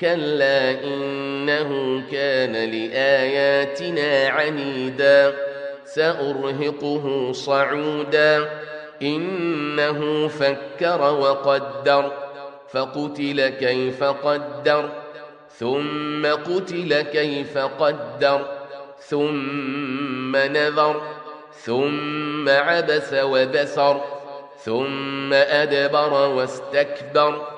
كلا إنه كان لآياتنا عنيدا سأرهقه صعودا إنه فكر وقدر فقتل كيف قدر ثم قتل كيف قدر ثم نذر ثم عبس وبسر ثم أدبر واستكبر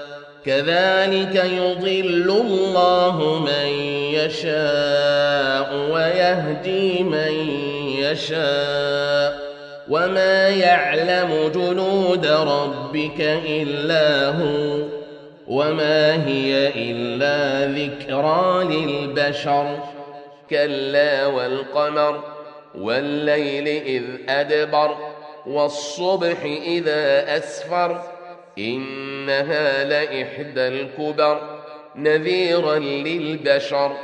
كذلك يضل الله من يشاء ويهدي من يشاء وما يعلم جنود ربك إلا هو وما هي إلا ذكرى للبشر كلا والقمر والليل إذ أدبر والصبح إذا أسفر إنها لإحدى الكبر نذيرا للبشر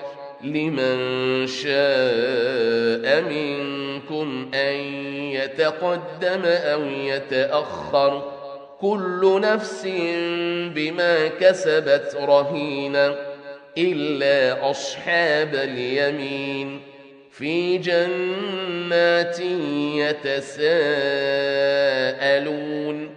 لمن شاء منكم أن يتقدم أو يتأخر كل نفس بما كسبت رهينه إلا أصحاب اليمين في جنات يتساءلون